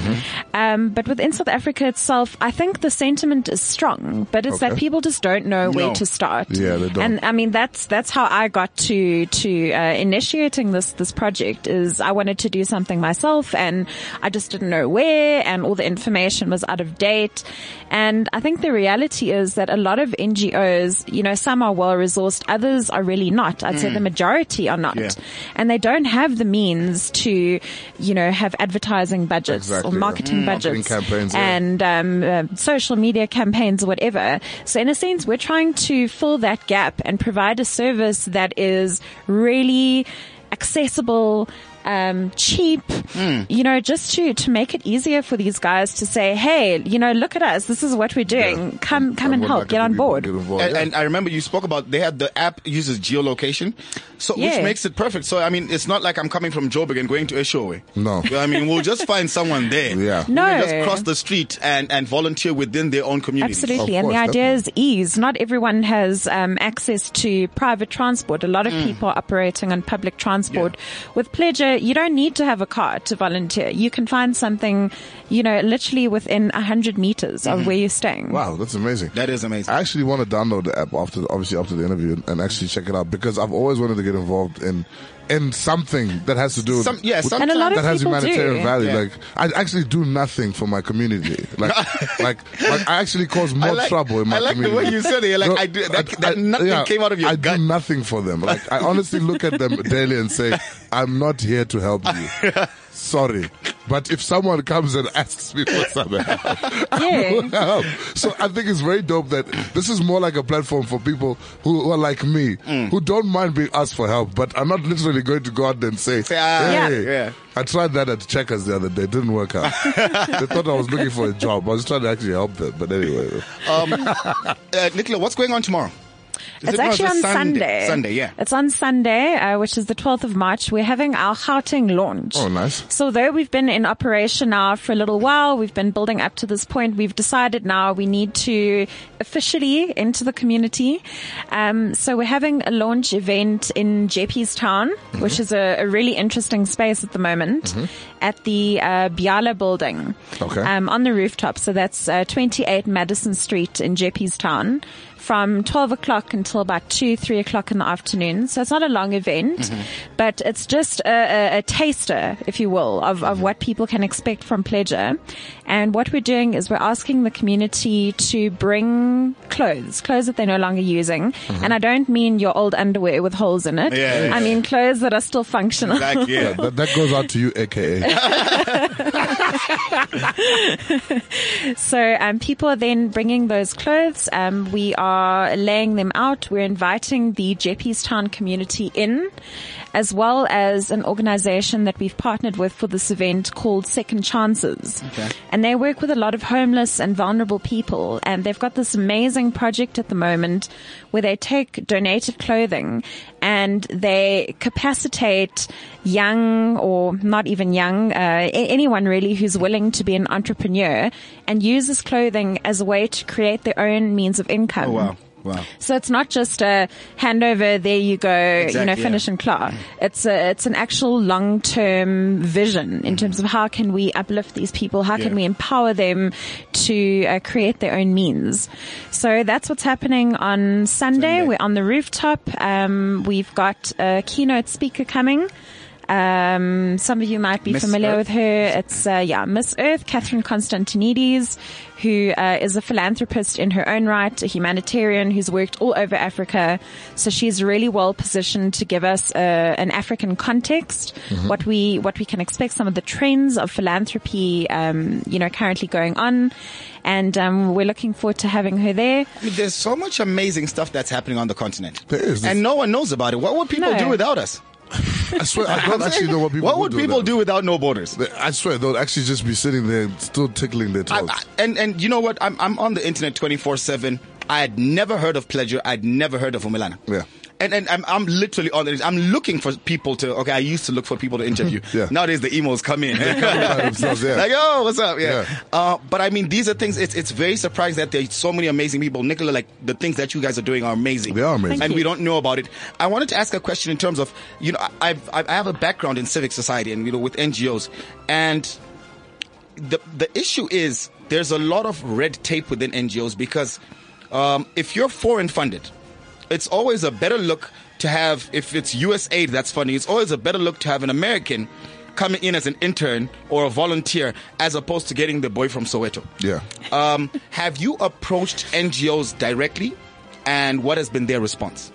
um, but within South Africa itself, I think the sentiment is strong. But it's that people just don't know where to start. Yeah, they don't. And I mean, that's that's how I got to to uh, initiating this this project. Is I wanted to do something myself, and I just didn't know where, and all the information was out of date. And I think the reality is that a lot of NGOs, you know, some are well resourced, others are really not. I'd say the majority are not, Yeah. and they don't have the means to, you know, have advertising budgets Exactly, or yeah. marketing Mm. Marketing budgets yeah. and um, uh, social media campaigns or whatever. So in a sense, we're trying to fill that gap and provide a service that is really accessible, um, cheap, Hmm. you know, just to, to make it easier for these guys to say, Hey, you know, look at us. This is what we're doing. Come, come I and help. Get on be- board. get involved, and, yeah. and I remember you spoke about they had the app uses geolocation so which makes it perfect so I mean it's not like I'm coming from Joburg and going to Eshowe No. I mean we'll just find someone there Yeah. We'll No. just cross the street and and volunteer within their own community Absolutely. Of and the course, idea is ease. Not everyone has um, access to private transport. A lot Mm. of people are operating on public transport. With Pledger, you don't need to have a car to volunteer. You can find something, you know, literally within 100 meters of where you're staying. Mm-hmm. Wow, that's amazing. that is amazing I actually want to download the app after, obviously after the interview and actually check it out because I've always wanted to get involved in, in something that has to do with, Some- yeah, with- And a lot of that has humanitarian do. value. Yeah. Like, I actually do nothing for my community. Like, like, like, I actually cause more like- trouble in my community. I like the community. way you said it. You're like, I do- that- that nothing came out of your I gut. do nothing for them. Like, I honestly look at them daily and say, I'm not here to help you. Sorry. But if someone comes and asks me for some help, I will help. So I think it's very dope that this is more like a platform for people who, who are like me, Mm. who don't mind being asked for help, but are not literally going to go out there and say, Say, ah, hey, yeah. I tried that at Checkers the other day. It didn't work out. they thought I was looking for a job. I was trying to actually help them. But anyway. uh, Nicola what's going on tomorrow Is It's it- no, actually on Sunday Sunday. Sunday yeah It's on Sunday, uh, which is the 12th of March. We're having our Gauteng launch. Oh, nice. So though we've been in operation now for a little while, we've been building up to this point, we've decided now we need to officially enter the community. Um, so we're having a launch event in Jeppestown, Mm-hmm. which is a, a really interesting space at the moment at the uh, Biala building. Okay. Um, on the rooftop. So that's uh, 28 Madison Street in Jeppestown. From 12 o'clock until about 2, 3 o'clock in the afternoon. So it's not a long event, Mm-hmm. but it's just a, a, a taster, if you will, of, Mm-hmm. of what people can expect from Pledger. And what we're doing is we're asking the community to bring clothes, clothes that they're no longer using. And I don't mean your old underwear with holes in it. Mm-hmm. Yeah, yeah, I mean clothes that are still functional. Like, yeah. That, that goes out to you, aka. So um, people are then bringing those clothes. Um, we are laying them out. We're inviting the Town community in, as well as an organization that we've partnered with for this event called Second Chances. Okay. And they work with a lot of homeless and vulnerable people. And they've got this amazing project at the moment where they take donated clothing and they capacitate young or not even young, uh, anyone really who's willing to be an entrepreneur and use this clothing as a way to create their own means of income. Oh, wow. Wow. So it's not just a handover, there you go, you Exactly, know, yeah. finish and claw. It's a, it's an actual long-term vision in terms of how can we uplift these people? How Yeah. can we empower them to uh, create their own means? So that's what's happening on Sunday. Sunday. We're on the rooftop. Um, we've got a keynote speaker coming. Um, some of you might be Miss familiar Earth? with her. It's, uh, yeah, Miss Earth, Catherine Constantinides, who, uh, is a philanthropist in her own right, a humanitarian who's worked all over Africa. So she's really well positioned to give us, uh, an African context, what we, what we can expect, some of the trends of philanthropy, um, you know, currently going on. And, um, we're looking forward to having her there. I mean, there's so much amazing stuff that's happening on the continent. There is. And no one knows about it. What would people No. do without us? I swear, I don't actually know what people. What would do people do without no borders? I swear, they'll actually just be sitting there, still tickling their toes. I, and and you know what? I'm I'm on the internet 24 seven. I had never heard of Pledger. I'd never heard of Vumelana. Yeah. And and I'm I'm literally on it. I'm looking for people to. Okay, I used to look for people to interview. Yeah. Nowadays the emails come in. yeah. Like oh, what's up? Yeah. Yeah. Uh, but I mean, these are things. It's it's very surprising that there's so many amazing people. Nicola, like the things that you guys are doing are amazing. They are amazing. and Thank we don't know about it. I wanted to ask a question in terms of you know I- I've I have a background in civic society and you know with NGOs and the the issue is there's a lot of red tape within NGOs because um, if you're foreign funded, it's always a better look to have if it's USAID that's funding. It's always a better look to have an American coming in as an intern or a volunteer as opposed to getting the boy from Soweto. yeah. Um, have you approached NGOs directly, and what has been their response?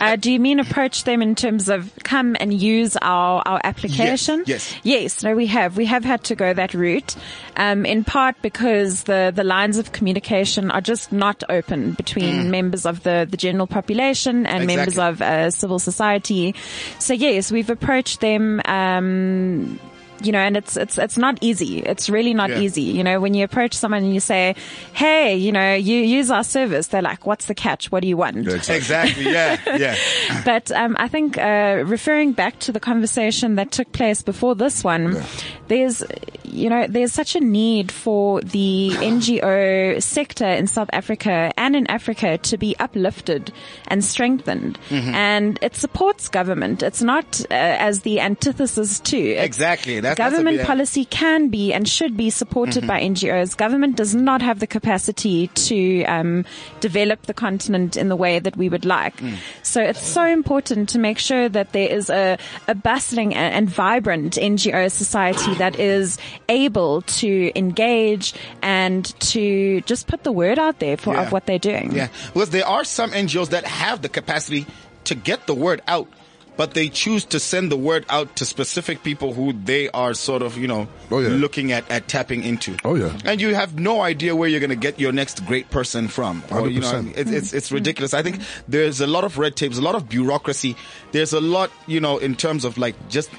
Uh, do you mean approach them in terms of come and use our, our application? yes. Yes, no, we have. We have had to go that route, um, in part because the, the lines of communication are just not open between members of the, the general population and members Mm. Of uh, civil society. So yes, we've approached them, um, you know, and it's, it's, it's not easy. It's really not Yeah. easy. You know, when you approach someone and you say, Hey, you know, you use our service, they're like, what's the catch? What do you want? Yeah, exactly. Exactly. Yeah. Yeah. But um, I think uh, referring back to the conversation that took place before this one, there's, you know, there's such a need for the NGO sector in South Africa and in Africa to be uplifted and strengthened, and it supports government. It's not uh, as the antithesis to It's- Exactly. That's- that's government bit- policy can be and should be supported by NGOs. Government does not have the capacity to um, develop the continent in the way that we would like. So it's so important to make sure that there is a, a bustling and, and vibrant NGO society that is able to engage and to just put the word out there for Yeah. of what they're doing. Yeah, because there are some NGOs that have the capacity to get the word out, but they choose to send the word out to specific people who they are sort of, you know, Oh, yeah. looking at, at tapping into. Oh, yeah. And you have no idea where you're going to get your next great person from. Or, you know, 100%. it's, it's, it's ridiculous. I think there's a lot of red tape, there's a lot of bureaucracy. There's a lot, you know, in terms of like just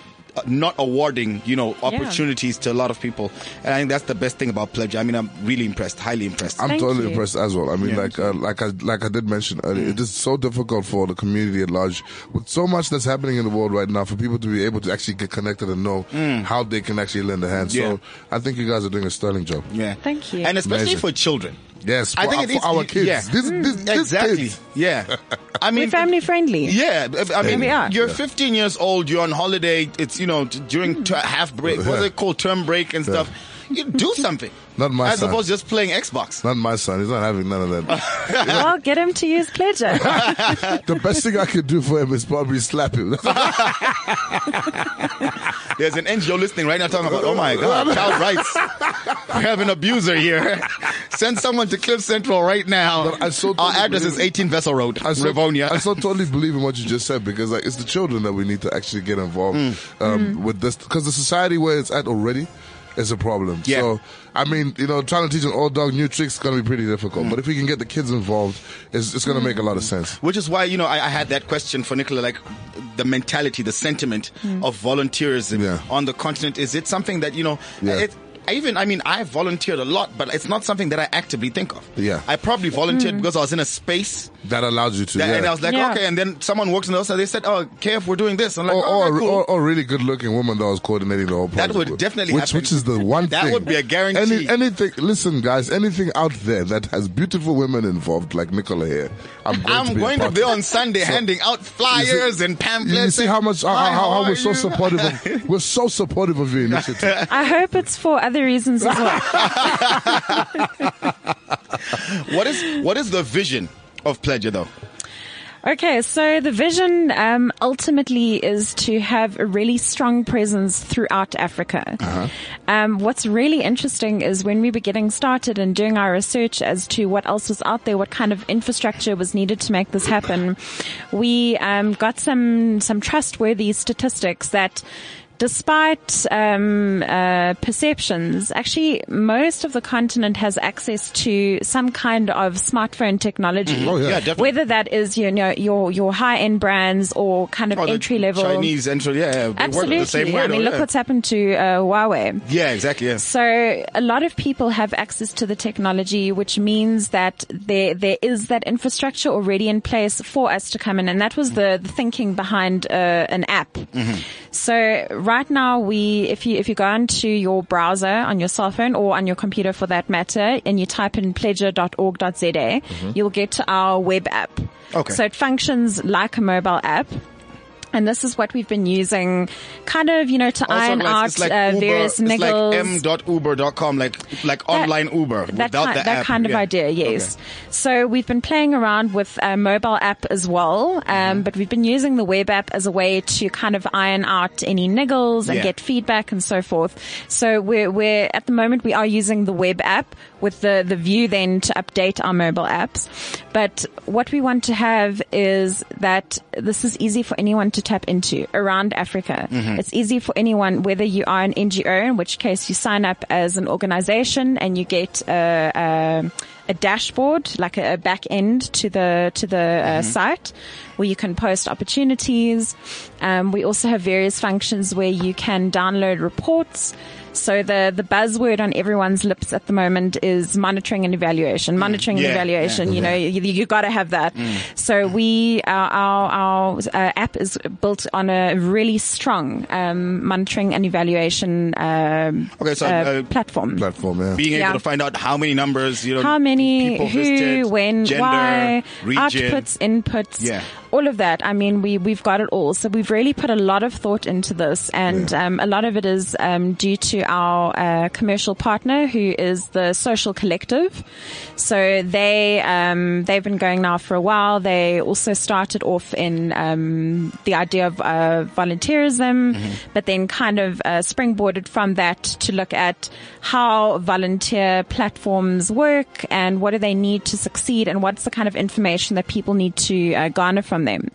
not awarding, you know, opportunities to a lot of people. And I think that's the best thing about Pledge. I mean, I'm really impressed, highly impressed. I'm Thank totally you. impressed as well. I mean, Yeah. like, uh, like I, like I did mention earlier, it is so difficult for the community at large with so much that's happening in the world right now for people to be able to actually get connected and know how they can actually lend a hand. Yeah. So I think you guys are doing a sterling job. yeah. Thank you. And especially Amazing. for children. Yes, I for, think our- it for our kids. yeah. These, hmm. these, these Exactly. kids. Yeah. I mean, We're family friendly. Yeah, I mean, we are. you're 15 years old. You're on holiday. It's you know t- during hmm. t- half break. What's it called? Term break and stuff. You do something. Not my As son. opposed to just playing Xbox. Not my son. He's not having none of that. Well, get him to use Pledger. the best thing I could do for him is probably slap him. There's an NGO listening right now talking about, oh my God, child rights. We have an abuser here. Send someone to Cliff Central right now. But I so Our address is 18 Vessel Road, I so, Rivonia. I so totally believe in what you just said because like it's the children that we need to actually get involved Mm. um, with this because the society where it's at already is a problem. Yeah. So I mean, you know, trying to teach an old dog new tricks is going to be pretty difficult. Mm. But if we can get the kids involved, it's, it's going to make a lot of mm. sense. Which is why, you know, I, I had that question for Nicola, like the mentality, the sentiment mm. of volunteerism Yeah. on the continent. Is it something that, you know, Yeah. it, I even, I mean, I volunteered a lot, but it's not something that I actively think of. Yeah. I probably volunteered mm. because I was in a space That allows you to. that, yeah. and I was like, Yeah. okay. And then someone walks in the house and they said, oh, KF, we're doing this. I'm like, or, oh, or, okay, cool. or, or really good looking woman that was coordinating the whole That project. would definitely which, happen. Which is the one That thing. would be a guarantee. Any, anything, listen guys, anything out there that has beautiful women involved like Nicola here, I'm going to I'm be going to part be of. on Sunday So- handing out flyers see- and pamphlets. You see how much how, Hi, how, how we're so supportive of we're so supportive of your initiative. I hope it's for other reasons as well. What is what is the vision of Pledger though? Okay, so the vision um, ultimately is to have a really strong presence throughout Africa. Um, what's really interesting is when we were getting started and doing our research as to what else was out there, what kind of infrastructure was needed to make this happen, we um, got some some trustworthy statistics that. Despite um, uh, perceptions, actually, most of the continent has access to some kind of smartphone technology. Oh, yeah. Yeah, definitely. Whether that is you know your your high end brands or kind of Oh, entry level. Chinese entry, yeah, yeah, they work Absolutely. the same way. I mean, though, look yeah. what's happened to uh, Huawei. Yeah, exactly. Yeah. So a lot of people have access to the technology, which means that there there is that infrastructure already in place for us to come in, and that was the, the thinking behind uh, an app. So right now, we if you if you go onto your browser on your cell phone or on your computer for that matter, and you type in pledger.org.za, mm-hmm. you'll get to our web app. Okay. So it functions like a mobile app. And this is what we've been using, kind of, you know, to iron like, out it's like uh, Uber, various it's niggles. like m.uber.com, like like That- online Uber that without kind, the that app. kind of yeah. idea, yes. Okay. So we've been playing around with a mobile app as well, um, Mm-hmm. but we've been using the web app as a way to kind of iron out any niggles and Yeah. get feedback and so forth. So we're, we're at the moment we are using the web app with the the view then to update our mobile apps. But what we want to have is that this is easy for anyone to tap into around Africa. Mm-hmm. It's easy for anyone, whether you are an NGO, in which case you sign up as an organization and you get a, a, a dashboard, like a, a back end to the to the uh, site, where you can post opportunities. Um, we also have various functions where you can download reports. So the the buzzword on everyone's lips at the moment is monitoring and evaluation. Monitoring Yeah, and evaluation. yeah. You know, you, you got to have that. So we our our, our uh, app is built on a really strong um, monitoring and evaluation um, Okay, so, uh, uh, platform. Platform, yeah. Being able Yeah. to find out how many numbers, you know, How many, who, visited, when, gender, why, region. outputs, inputs, Yeah. all of that. I mean, we we've got it all. So we've really put a lot of thought into this, and um, a lot of it is um, due to our uh, commercial partner, who is the Social Collective. So they um, they've been going now for a while. They also started off in um, the idea of uh, volunteerism, but then kind of uh, springboarded from that to look at how volunteer platforms work and what do they need to succeed and what's the kind of information that people need to uh, garner from them.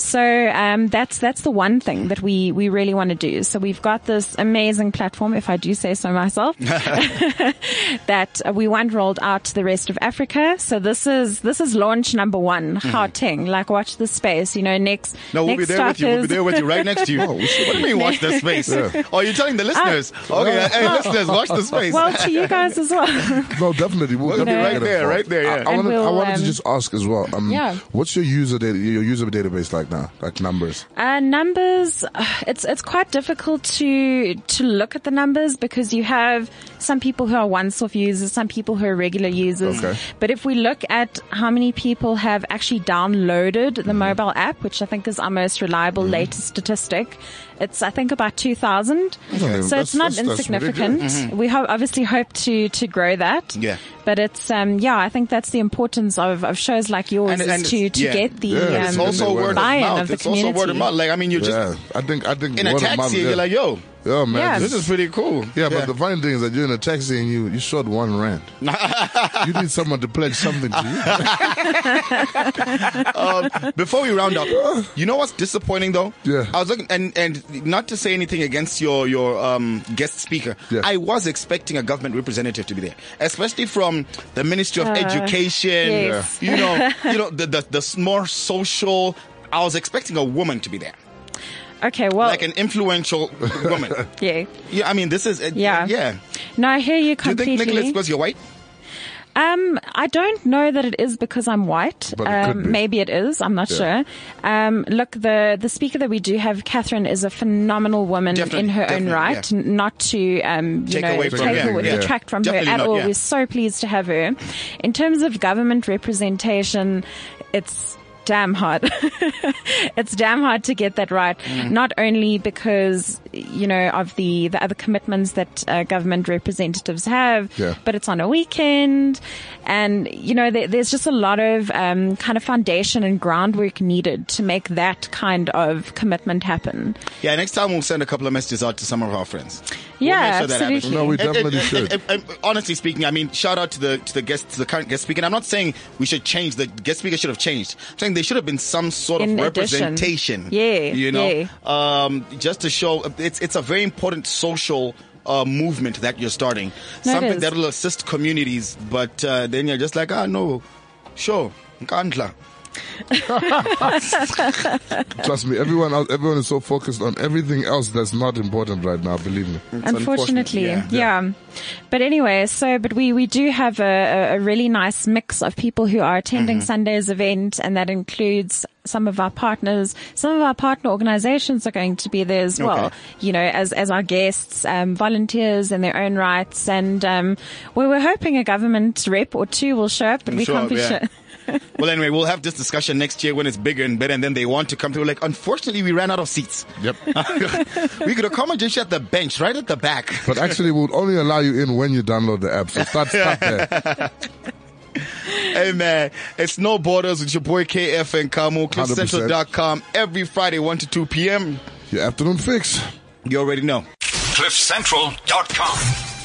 So um, that's that's the one thing that we we really want to do. So we've got this amazing platform, if I do say so myself, that uh, we want rolled out to the rest of Africa. So this is this is launch number one, Gauteng. Like watch the space. You know, next Mm-hmm. No, we'll be next there with you. We'll be there with you, right next to you. what do you mean, watch the space? Oh, you're telling the listeners. okay, hey, listeners, watch the space. well to you guys as well. No, definitely. We'll We'll be right there, involved. right there, yeah. I, I wanted, we'll, wanted to um, just ask as well. Um, Yeah. What's your user data, your user database like? Right now? Like numbers? Uh, numbers, uh, it's, it's quite difficult to, to look at the numbers because you have some people who are once-off users, some people who are regular users. Okay. But if we look at how many people have actually downloaded the mobile app, which I think is our most reliable latest statistic, it's, I think about 2,000. Okay. So That's- it's not that's- that's insignificant. really We ho- obviously hope to, to grow that. Yeah. But it's, um, yeah, I think that's the importance of, of shows like yours And- and is to, to yeah. get the, Yeah, um, It's also word word of buy-in mouth. of the it's also word of mouth. Like I mean, you just yeah, I think I think in a word of taxi, mouth, yeah. you're like, yo, yeah, man. Yeah. this is pretty cool. Yeah, but the funny thing is that you're in a taxi and you you short one rand. you need someone to pledge something to you. um, before we round up, you know what's disappointing though? Yeah. I was looking, and and not to say anything against your your um, guest speaker, Yeah. I was expecting a government representative to be there, especially from the Ministry of Education. yes. You know, you know the, the the more social. I was expecting a woman to be there, Okay, well, like an influential woman. yeah. Yeah, I mean, this is uh, Yeah. yeah. No, I hear you completely. Do you think Nicholas, because you're white? Um, I don't know that it is because I'm white. But um, be. maybe it is. I'm not Yeah. sure. Um, look, the the speaker that we do have, Catherine, is a phenomenal woman Definitely, in her own right. yeah. Not to um, you Take know away from take her, yeah. detract from Definitely her at not, all. We're so pleased to have her. In terms of government representation, it's damn hard. it's damn hard to get that right. Mm. Not only because, you know, of the, the other commitments that uh, government representatives have, Yeah. but it's on a weekend. And, you know, there, there's just a lot of um, kind of foundation and groundwork needed to make that kind of commitment happen. Yeah, next time we'll send a couple of messages out to some of our friends. Yeah, we'll sure absolutely. No, we And- and- definitely and- should. and- and honestly speaking, I mean, shout out to the to the guest, to the current guest speaker. And I'm not saying we should change. The guest speaker should have changed. I'm saying there should have been some sort In of addition. representation. Yeah, you know, yeah. um, just to show it's it's a very important social. Uh, movement that you're starting, No, something that will assist communities, but uh, then you're just like, ah, no, sure, nkandla. Trust me, everyone else, everyone is so focused on everything else that's not important right now. Believe me. It's Unfortunately, unfortunate, yeah. But anyway, so but we we do have a, a- a really nice mix of people who are attending Mm-hmm. Sunday's event, and that includes some of our partners. Some of our partner organizations are going to be there as well. Okay. You know, as as our guests, um, volunteers in their own rights, and um, we were hoping a government rep or two will show up, but we Show can't be yeah. sure. Well, anyway, we'll have this discussion next year when it's bigger and better, and then they want to come through. Like, unfortunately, we ran out of seats. Yep. we could accommodate you at the bench, right at the back. But actually, we'll only allow you in when you download the app. So start, start there. hey, man, it's No Borders with your boy KF and Kamu, 100%. CliffCentral.com, every Friday, 1 to 2 p.m. Your afternoon fix. You already know. CliffCentral.com.